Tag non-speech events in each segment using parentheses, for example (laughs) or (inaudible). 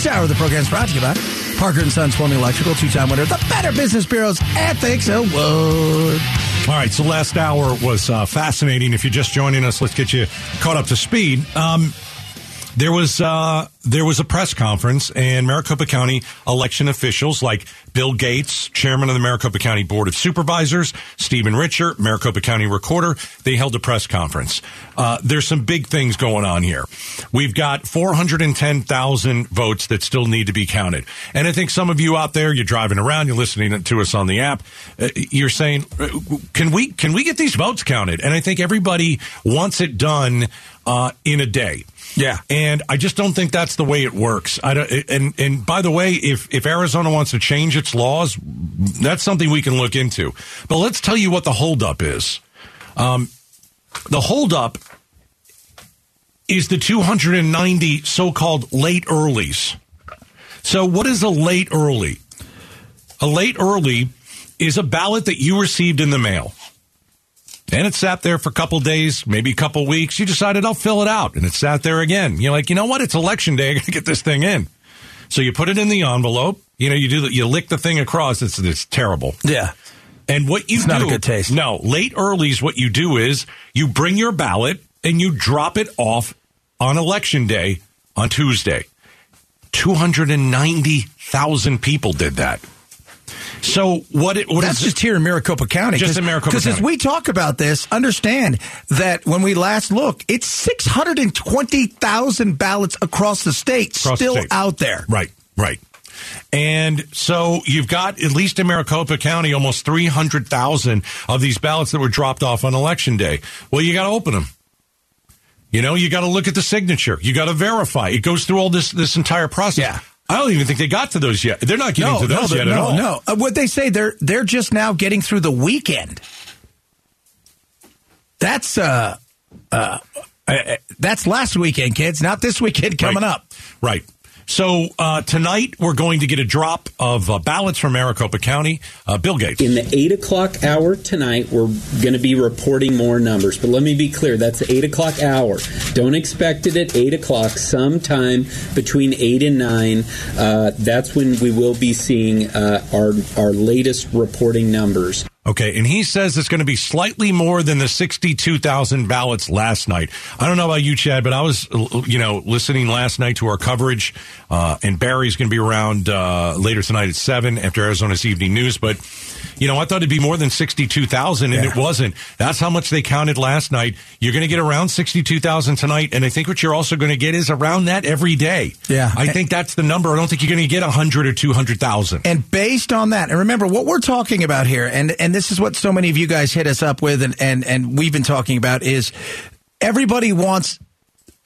This hour of the program is brought to you by Parker and Sons Plumbing Electrical, two-time winner of the Better Business Bureau's Ethics Award. All right, so last hour was uh, fascinating. If you're just joining us, let's get you caught up to speed. Um, there was uh, there was a press conference, and Maricopa County election officials like Bill Gates, chairman of the Maricopa County Board of Supervisors, Stephen Richer, Maricopa County Recorder, they held a press conference. Uh, there's some big things going on here. We've got 410,000 votes that still need to be counted, and I think some of you out there, you're driving around, you're listening to us on the app, uh, you're saying, uh, "Can we can we get these votes counted?" And I think everybody wants it done uh, in a day. Yeah. And I just don't think that's the way it works. I don't, and, and by the way, if, if Arizona wants to change its laws, that's something we can look into. But let's tell you what the holdup is. Um, the holdup is the 290 so-called late earlies. So what is a late early? A late early is a ballot that you received in the mail. And it sat there for a couple days, maybe a couple weeks. You decided I'll fill it out, and it sat there again. You're like, you know what? It's election day. (laughs) I got to get this thing in. So you put it in the envelope. You know, you do the, you lick the thing across. It's it's terrible. Yeah. And what you It's do, not a good taste. No, late earlies. What you do is you bring your ballot and you drop it off on election day on Tuesday. Two hundred and ninety thousand people did that. So what? It, what That's is just here in Maricopa County. Just in Maricopa Because as we talk about this, understand that when we last look, it's 620,000 ballots across the state Across the still state. out there. Right, right. And so you've got, at least in Maricopa County, almost 300,000 of these ballots that were dropped off on election day. Well, you got to open them. You know, you got to look at the signature. You got to verify. It goes through all this, this entire process. Yeah. I don't even think they got to those yet. They're not getting No, to no, those yet no, at all. no. Uh, what they say, they're they're just now getting through the weekend. That's uh, uh, uh, that's last weekend, kids. Not this weekend coming Right. up. Right. So uh, tonight we're going to get a drop of uh, ballots from Maricopa County. Uh, Bill Gates. In the 8 o'clock hour tonight, we're going to be reporting more numbers. But let me be clear that's the 8 o'clock hour. Don't expect it at 8 o'clock, sometime between 8 and 9. Uh, that's when we will be seeing uh, our, our latest reporting numbers. Okay, and he says it's going to be slightly more than the 62,000 ballots last night. I don't know about you, Chad, but I was, you know, listening last night to our coverage, uh, and Barry's going to be around uh, later tonight at 7 after Arizona's evening news. But, you know, I thought it'd be more than 62,000, and Yeah. it wasn't. That's how much they counted last night. You're going to get around 62,000 tonight, and I think what you're also going to get is around that every day. Yeah. I think that's the number. I don't think you're going to get 100 or 200,000. And based on that, and remember what we're talking about here, and and this is what so many of you guys hit us up with, and and and we've been talking about is everybody wants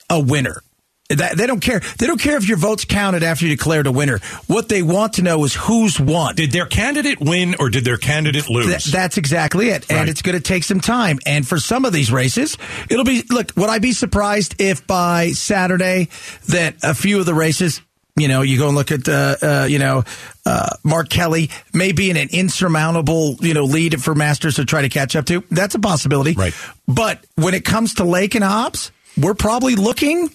a winner. That, they don't care. They don't care if your vote's counted after you declared a winner. What they want to know is who's won. Did their candidate win or did their candidate lose? Th- that's exactly it. And Right. it's going to take some time. And for some of these races, it'll be, look, would I be surprised if by Saturday that a few of the races, you know, you go and look at, uh, uh, you know, uh, Mark Kelly may be in an insurmountable, you know, lead for Masters to try to catch up to. That's a possibility. Right. But when it comes to Lake and Hobbs, we're probably looking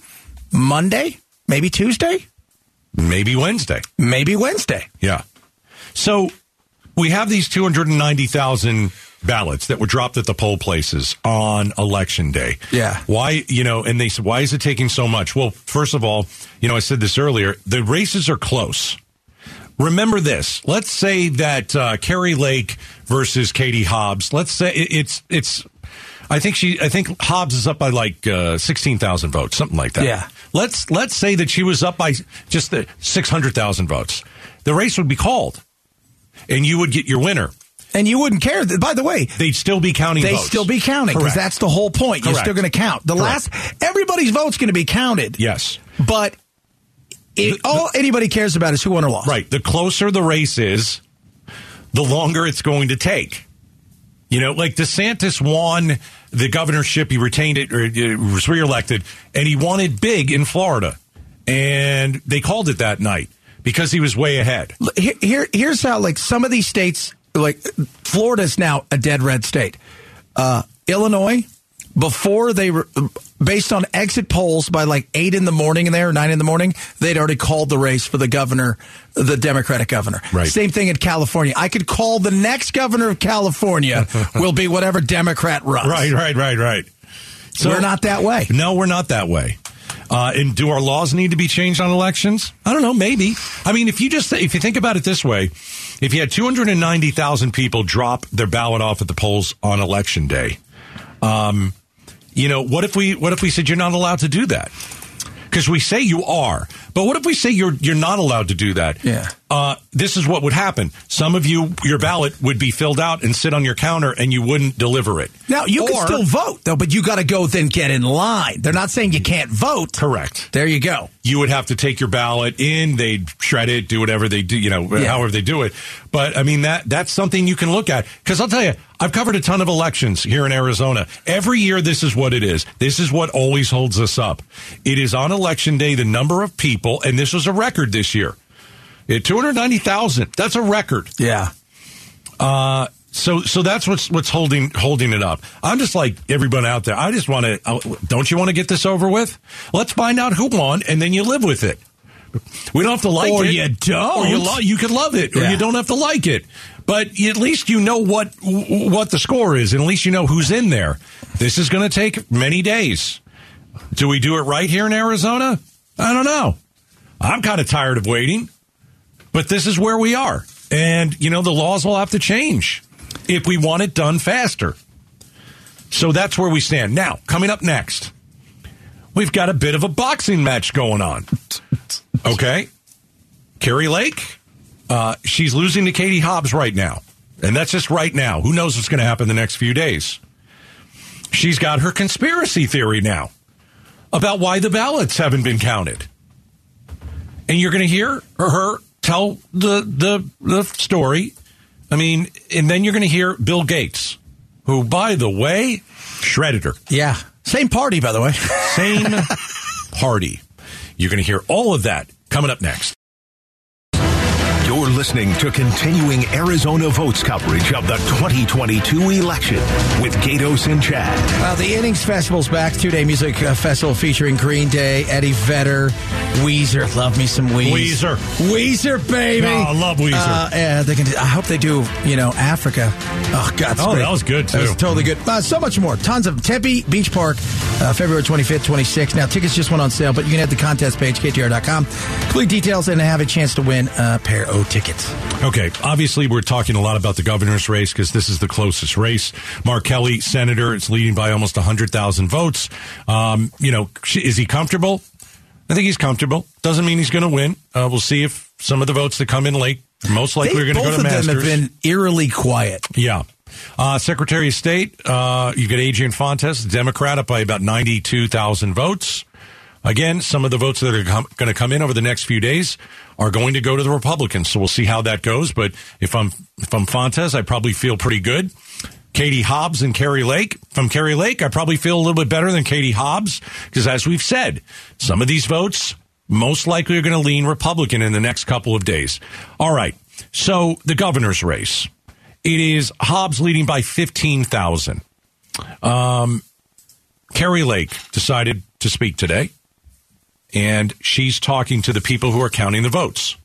Monday, maybe Tuesday, Maybe Wednesday. maybe Wednesday. Yeah. So we have these 290,000 ballots that were dropped at the poll places on election day. Yeah. Why, you know, and they said, why is it taking so much? Well, first of all, you know, I said this earlier, the races are close. Remember this. Let's say that uh, Kari Lake versus Katie Hobbs. Let's say it's it's. I think she. I think Hobbs is up by like uh, sixteen thousand votes, something like that. Yeah. Let's let's say that she was up by just the six hundred thousand votes. The race would be called, and you would get your winner. And you wouldn't care. By the way, They'd still be counting. they votes. still be counting because that's the whole point. You're still going to count. The Correct. last everybody's vote's going to be counted. yes. But it, all anybody cares about is who won or lost. Right. The closer the race is, the longer it's going to take. You know, like DeSantis won the governorship, he retained it or uh, was reelected, and he won it big in Florida. And they called it that night because he was way ahead. Here, here, here's how like some of these states, like Florida is now a dead red state. Uh, Illinois, before they, re- based on exit polls by like eight in the morning in there, nine in the morning, they'd already called the race for the governor, the Democratic governor. Right. Same thing in California. I could call the next governor of California (laughs) will be whatever Democrat runs. Right, right, right, right. So we're not that way. No, we're not that way. Uh, and do our laws need to be changed on elections? I don't know. Maybe. I mean, if you just if you think about it this way, if you had 290,000 people drop their ballot off at the polls on election day, um, you know, what if we what if we said you're not allowed to do that? Because we say you are, but what if we say you're you're not allowed to do that? Yeah. Uh, this is what would happen. Some of you, your ballot would be filled out and sit on your counter, and you wouldn't deliver it. Now you can still vote though, but you got to go then get in line. They're not saying you can't vote. Correct. There you go. you would have to take your ballot in. They'd shred it, do whatever they do, you know, Yeah. however they do it. But I mean, that that's something you can look at. Because I'll tell you, I've covered a ton of elections here in Arizona. Every year, this is what it is. This is what always holds us up. It is on election day, the number of people, and this was a record this year. At 290,000. That's a record. Yeah. Uh, so so that's what's what's holding holding it up. I'm just like everyone out there. I just want to. Don't you want to get this over with? Let's find out who won, and then you live with it. We don't have to like Or it, you don't. or you lo- you could love it, or you don't have to like it. But at least you know what what the score is, and at least you know who's in there. This is going to take many days. Do we do it right here in Arizona? I don't know. I'm kind of tired of waiting, but this is where we are. And, you know, the laws will have to change if we want it done faster. So that's where we stand. Now, coming up next, we've got a bit of a boxing match going on. (laughs) Okay. Kari Lake, uh, she's losing to Katie Hobbs right now. And that's just right now. Who knows what's going to happen the next few days? She's got her conspiracy theory now about why the ballots haven't been counted. And you're going to hear her, her tell the, the, the story. I mean, and then you're going to hear Bill Gates, who, by the way, shredded her. Yeah. Same party, by the way. Same (laughs) party. You're going to hear all of that coming up next. You're listening to continuing Arizona votes coverage of the 2022 election with Gaydos and Chad. Uh, the Innings Festival's back. Two day music uh, festival featuring Green Day, Eddie Vedder, Weezer. Love me some Weezer. Weezer. Weezer, baby. Oh, I love Weezer. Uh, yeah, they can. Do, I hope they do. You know, Africa. Oh God. Oh, great. that was good, That was too. totally good. Uh, so much more. Tons of Tempe Beach Park, uh, February 25th, 26th. Now tickets just went on sale, but you can head to the contest page ktar.com. Complete details and have a chance to win a pair of tickets. Okay, obviously we're talking a lot about the governor's race because this is the closest race. Mark Kelly, senator, it's leading by almost 100,000 votes. Um, you know, is he comfortable? I think he's comfortable. Doesn't mean he's going to win. Uh, we'll see if some of the votes that come in late, most likely They- are going to go both to of them have been eerily quiet. Yeah. Uh, Secretary of State, uh, you've got Adrian Fontes, Democrat, up by about 92,000 votes. Again, some of the votes that are com- going to come in over the next few days are going to go to the Republicans. So we'll see how that goes. But if I'm, if I'm Fontes, I probably feel pretty good. Katie Hobbs and Kari Lake. From Kari Lake, I probably feel a little bit better than Katie Hobbs because as we've said, some of these votes most likely are going to lean Republican in the next couple of days. All right. So the governor's race. It is Hobbs leading by 15,000. Um, Kari Lake decided to speak today, and she's talking to the people who are counting the votes.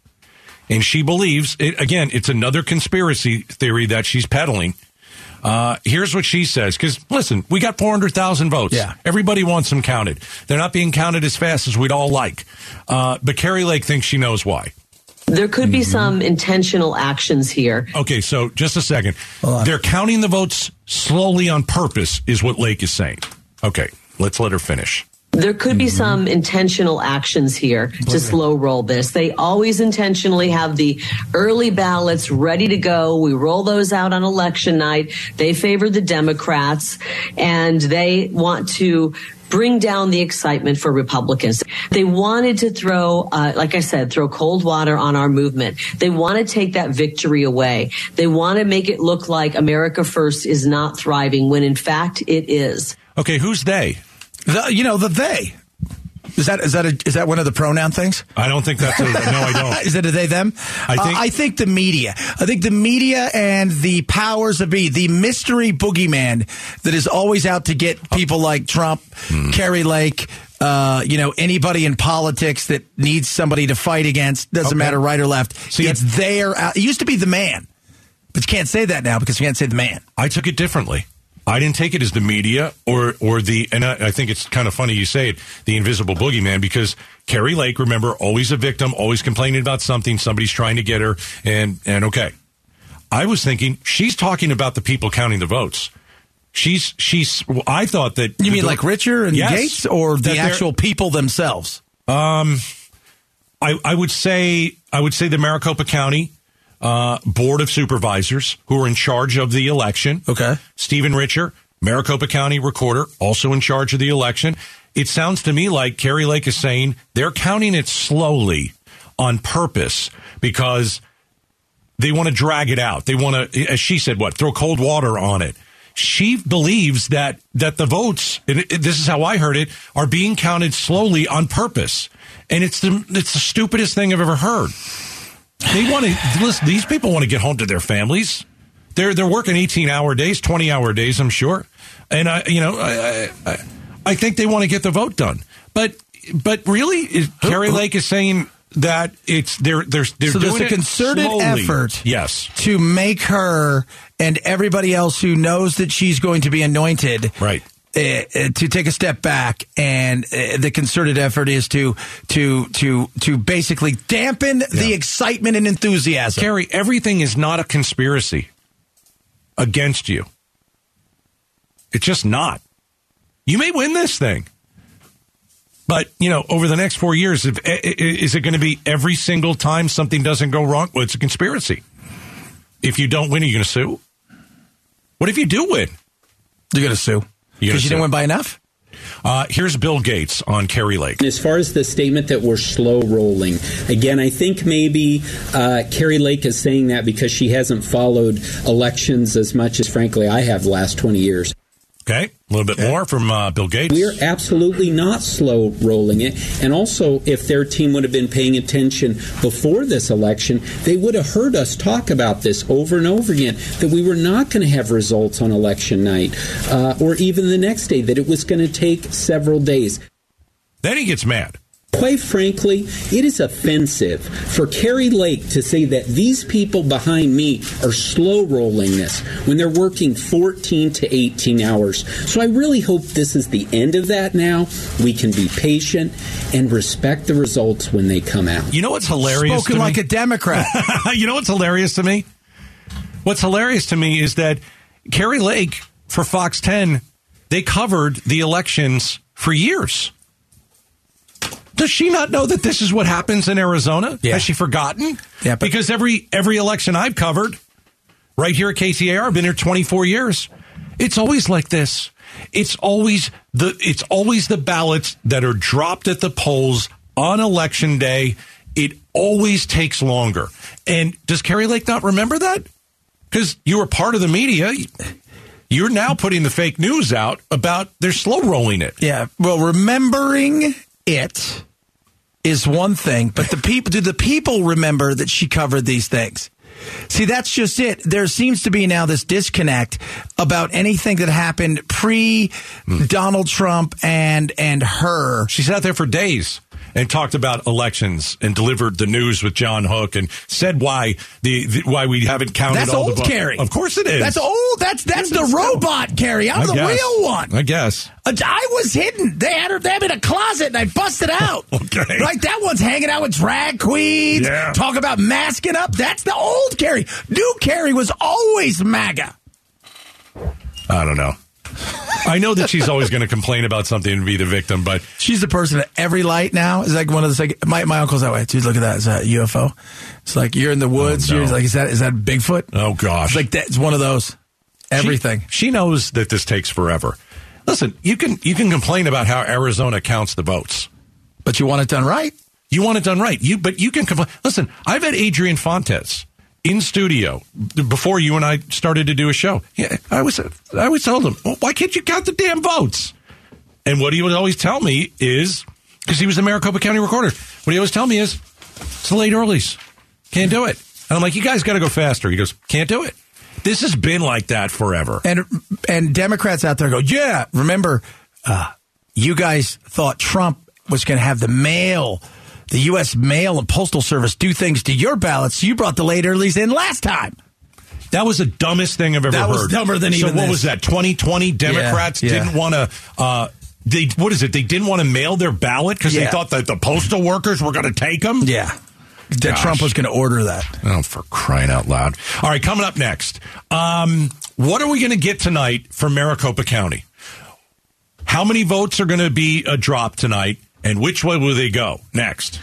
And she believes, it, again, it's another conspiracy theory that she's peddling. Uh, here's what she says. Because, listen, we got 400,000 votes. Yeah. Everybody wants them counted. They're not being counted as fast as we'd all like. Uh, but Kari Lake thinks she knows why. There could be some intentional actions here. Okay, so just a second. They're counting the votes slowly on purpose, is what Lake is saying. Okay, let's let her finish. There could be some intentional actions here to slow roll this. They always intentionally have the early ballots ready to go. We roll those out on election night. They favor the Democrats and they want to bring down the excitement for Republicans. They wanted to throw, uh, like I said, throw cold water on our movement. They want to take that victory away. They want to make it look like America First is not thriving when in fact it is. Okay, who's they? The, you know, the they. Is that is that a, is that one of the pronoun things? I don't think that's a, no. I don't. (laughs) is it a they them? I think- uh, I think the media. I think the media and the powers of be the mystery boogeyman that is always out to get people like Trump, Hmm. Kari Lake. Uh, you know anybody in politics that needs somebody to fight against doesn't Okay. matter right or left. See, it's there. Uh, it used to be the man, but you can't say that now because you can't say the man. I took it differently. I didn't take it as the media or or the and I, I think it's kind of funny you say it, the invisible boogeyman because Kari Lake, remember, always a victim, always complaining about something, somebody's trying to get her, and and okay. I was thinking she's talking about the people counting the votes. She's she's. I thought that You mean the- like Richer and Yes. Gates, or the actual people themselves? um I, I would say I would say the Maricopa County uh, Board of Supervisors who are in charge of the election. Okay. Stephen Richer, Maricopa County Recorder, also in charge of the election. It sounds to me like Kari Lake is saying they're counting it slowly on purpose because they want to drag it out. They want to, as she said, what throw cold water on it. She believes that that the votes, and this is how I heard it, are being counted slowly on purpose, and it's the it's the stupidest thing I've ever heard. They want to listen. These people want to get home to their families. They're they're working eighteen hour days, twenty hour days, I'm sure, and I you know I I, I think they want to get the vote done. But but really, is, Kari Lake is saying that it's they're they're they're So there's doing a concerted slowly. effort Yes, to make her and everybody else who knows that she's going to be anointed right. Uh, to take a step back and uh, the concerted effort is to to to to basically dampen the excitement and enthusiasm Kari, everything is not a conspiracy against you. It's just not. You may win this thing. But, you know, over the next four years, if, is it going to be every single time something doesn't go wrong? Well, it's a conspiracy. If you don't win, are you going to sue? What if you do win? you're going to sue because you sue. didn't win by enough Uh, here's Bill Gates on Kari Lake. As far as the statement that we're slow rolling, again, I think maybe uh, Kari Lake is saying that because she hasn't followed elections as much as, frankly, I have the last 20 years. Okay. A little bit more from uh, Bill Gates. We are absolutely not slow rolling it. And also, if their team would have been paying attention before this election, they would have heard us talk about this over and over again that we were not going to have results on election night uh, or even the next day, that it was going to take several days. then he gets mad. Quite frankly, it is offensive for Kari Lake to say that these people behind me are slow rolling this when they're working 14 to 18 hours. So I really hope this is the end of that now. We can be patient and respect the results when they come out. You know what's hilarious? spoken to like me? a democrat (laughs) you know what's hilarious to me? What's hilarious to me is that Kari Lake for Fox 10, they covered the elections for years. Does she not know that this is what happens in Arizona? Yeah. Has she forgotten? Yeah, because every every election I've covered, right here at KTAR, I've been here 24 years. It's always like this. It's always the it's always the ballots that are dropped at the polls on election day. It always takes longer. And does Kari Lake not remember that? Because you were part of the media. You're now putting the fake news out about they're slow rolling it. Yeah. Well, remembering it is one thing, but the people do the people remember that she covered these things? See, that's just it. There seems to be now this disconnect about anything that happened pre hmm. Donald Trump and and her. She sat there for days and talked about elections and delivered the news with John Hook and said why the, the why we haven't counted That's all old the votes. Kari. Of course it is. That's old. That's that's the robot Kari. I'm I the guess. real one. I guess. Uh, I was hidden. They had her. They had me in a closet, and I busted out. (laughs) Okay. Like that one's hanging out with drag queens. Yeah. Talk about masking up. That's the old Kari. New Kari was always MAGA. I don't know. (laughs) I know that she's always going to complain about something and be the victim, but She's the person at every light now. is like one of the like my my uncle's that way. Dude, look at that. Is that a UFO? It's like you're in the oh, woods. Oh, no. You're like, is that is that Bigfoot? oh gosh, It's like that's one of those. Everything. She, she knows that this takes forever. Listen, you can you can complain about how Arizona counts the votes. but you want it done right. You want it done right. You but you can complain. Listen, I've had Adrian Fontes in studio before you and I started to do a show. Yeah, I was I always told him, well, why can't you count the damn votes? And what he would always tell me is, because he was the Maricopa County recorder. What he always tell me is, it's the late earlies. Can't do it. And I'm like, you guys got to go faster. He goes, can't do it. This has been like that forever. And and Democrats out there go, yeah. Remember, uh, you guys thought Trump was going to have the mail, the U.S. Mail and Postal Service do things to your ballots. You brought the late earlies in last time. That was the dumbest thing I've ever That heard. was dumber than so even what this. was that? 2020 Democrats Yeah, yeah. didn't want to. Uh, they what is it? They didn't want to mail their ballot because they thought that the postal workers were going to take them. Yeah, that Gosh. Trump was going to order that. Oh, for crying out loud! All right, coming up next. Um, what are we going to get tonight for Maricopa County? How many votes are going to be uh, dropped tonight, and which way will they go? Next.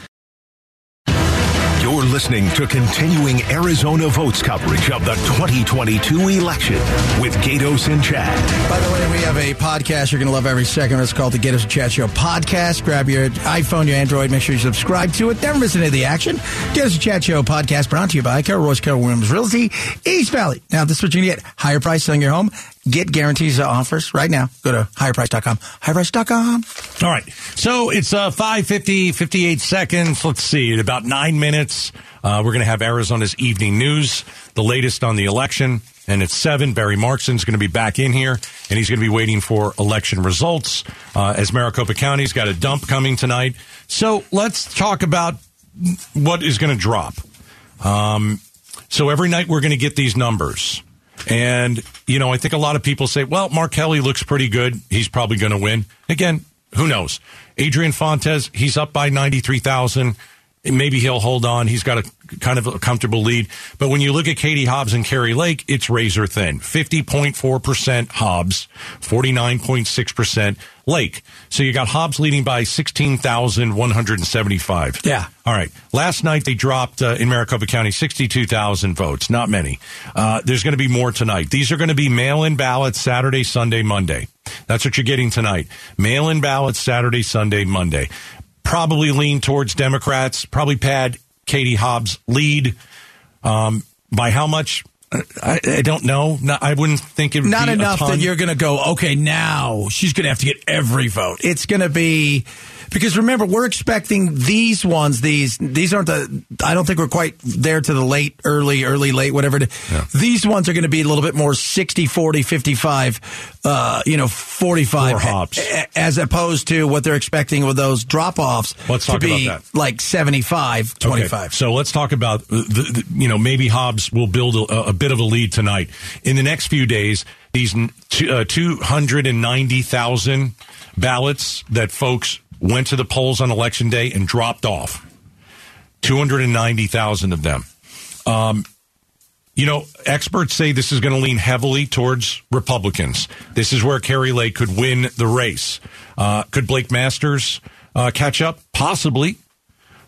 You're listening to continuing Arizona votes coverage of the 2022 election with Gaydos and Chad. By the way, we have a podcast you're going to love every second. It's called the Get Us a Chat Show podcast. Grab your iPhone, your Android, make sure you subscribe to it. Never miss any of the action. Get Us a Chat Show podcast brought to you by Carol Royce, Carol Williams Realty, East Valley. Now, this is what you're going to get. Higher price selling your home. Get guarantees offers right now. Go to higherprice.com. Higherprice.com. All right. So it's uh, 550, 58 seconds. Let's see. In about nine minutes, uh, we're going to have Arizona's evening news, the latest on the election. And it's seven. Barry Markson's going to be back in here, and he's going to be waiting for election results. Uh, as Maricopa County's got a dump coming tonight. So let's talk about what is going to drop. Um, so every night we're going to get these numbers. And, you know, I think a lot of people say, well, Mark Kelly looks pretty good. He's probably going to win. Again, who knows? Adrian Fontes, he's up by 93,000. Maybe he'll hold on. He's got a kind of a comfortable lead. But when you look at Katie Hobbs and Kari Lake, it's razor thin. 50.4% Hobbs, 49.6% Lake. So you got Hobbs leading by 16,175. Yeah. All right. Last night they dropped uh, in Maricopa County 62,000 votes. Not many. Uh, there's going to be more tonight. These are going to be mail-in ballots Saturday, Sunday, Monday. That's what you're getting tonight. Mail-in ballots Saturday, Sunday, Monday. Probably lean towards Democrats. Probably pad Katie Hobbs lead. Um, by how much? I, I don't know. No, I wouldn't think it would Not enough that you're going to go, okay, now she's going to have to get every vote. It's going to be because remember we're expecting these ones. These these aren't the. I don't think we're quite there to the late, early, early, late, whatever. it is. Yeah. These ones are going to be a little bit more 60, 40, 55, uh, you know, 45 For Hobbs. a- as opposed to what they're expecting with those drop offs Let's to talk be about that. like 75, 25. Okay, so let's talk about the, the, you know maybe Hobbs will build a, a bit of a lead tonight. In the next few days, these uh, two hundred and ninety thousand ballots that folks went to the polls on election day and dropped off. Two hundred and ninety thousand of them. Um, you know, experts say this is going to lean heavily towards Republicans. This is where Kari Lake could win the race. Uh, could Blake Masters uh, catch up? Possibly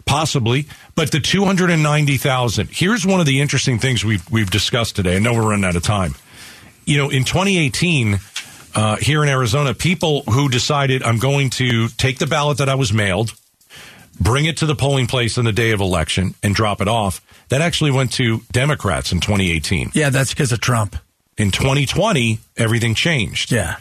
possibly. But the two hundred and ninety thousand. Here's one of the interesting things we've we've discussed today. I know we're running out of time. You know, in 2018, uh, here in Arizona, people who decided I'm going to take the ballot that I was mailed, bring it to the polling place on the day of election, and drop it off. That actually went to Democrats in 2018. Yeah, that's because of Trump. In 2020, everything changed. Yeah.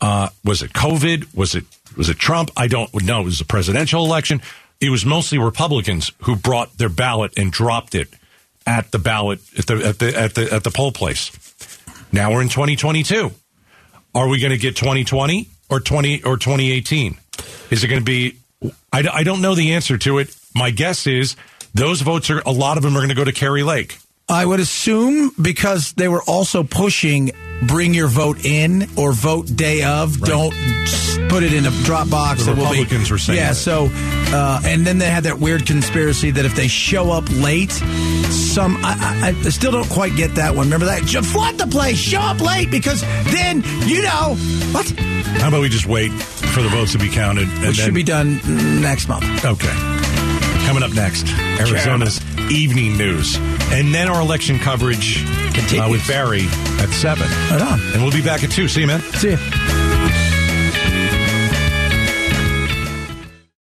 Uh, was it COVID? Was it was it Trump? I don't know. It was a presidential election. It was mostly Republicans who brought their ballot and dropped it at the ballot at the at the at the at the poll place. Now we're in 2022. Are we going to get 2020 or 20 or 2018? Is it going to be? I, I don't know the answer to it. My guess is those votes are a lot of them are going to go to Kari Lake. I would assume because they were also pushing bring your vote in or vote day of. Don't put it in a drop box. The will be- Republicans were saying Yeah, that. so, uh, and then they had that weird conspiracy that if they show up late, some, I, I, I still don't quite get that one. Remember that? Just flood the place, show up late because then, you know, what? How about we just wait for the votes to be counted? And Which then- should be done next month. Okay. Coming up next, Arizona's evening news. And then our election coverage uh, Continues. with Barry at 7. Right on. And we'll be back at 2. See you, man. See ya.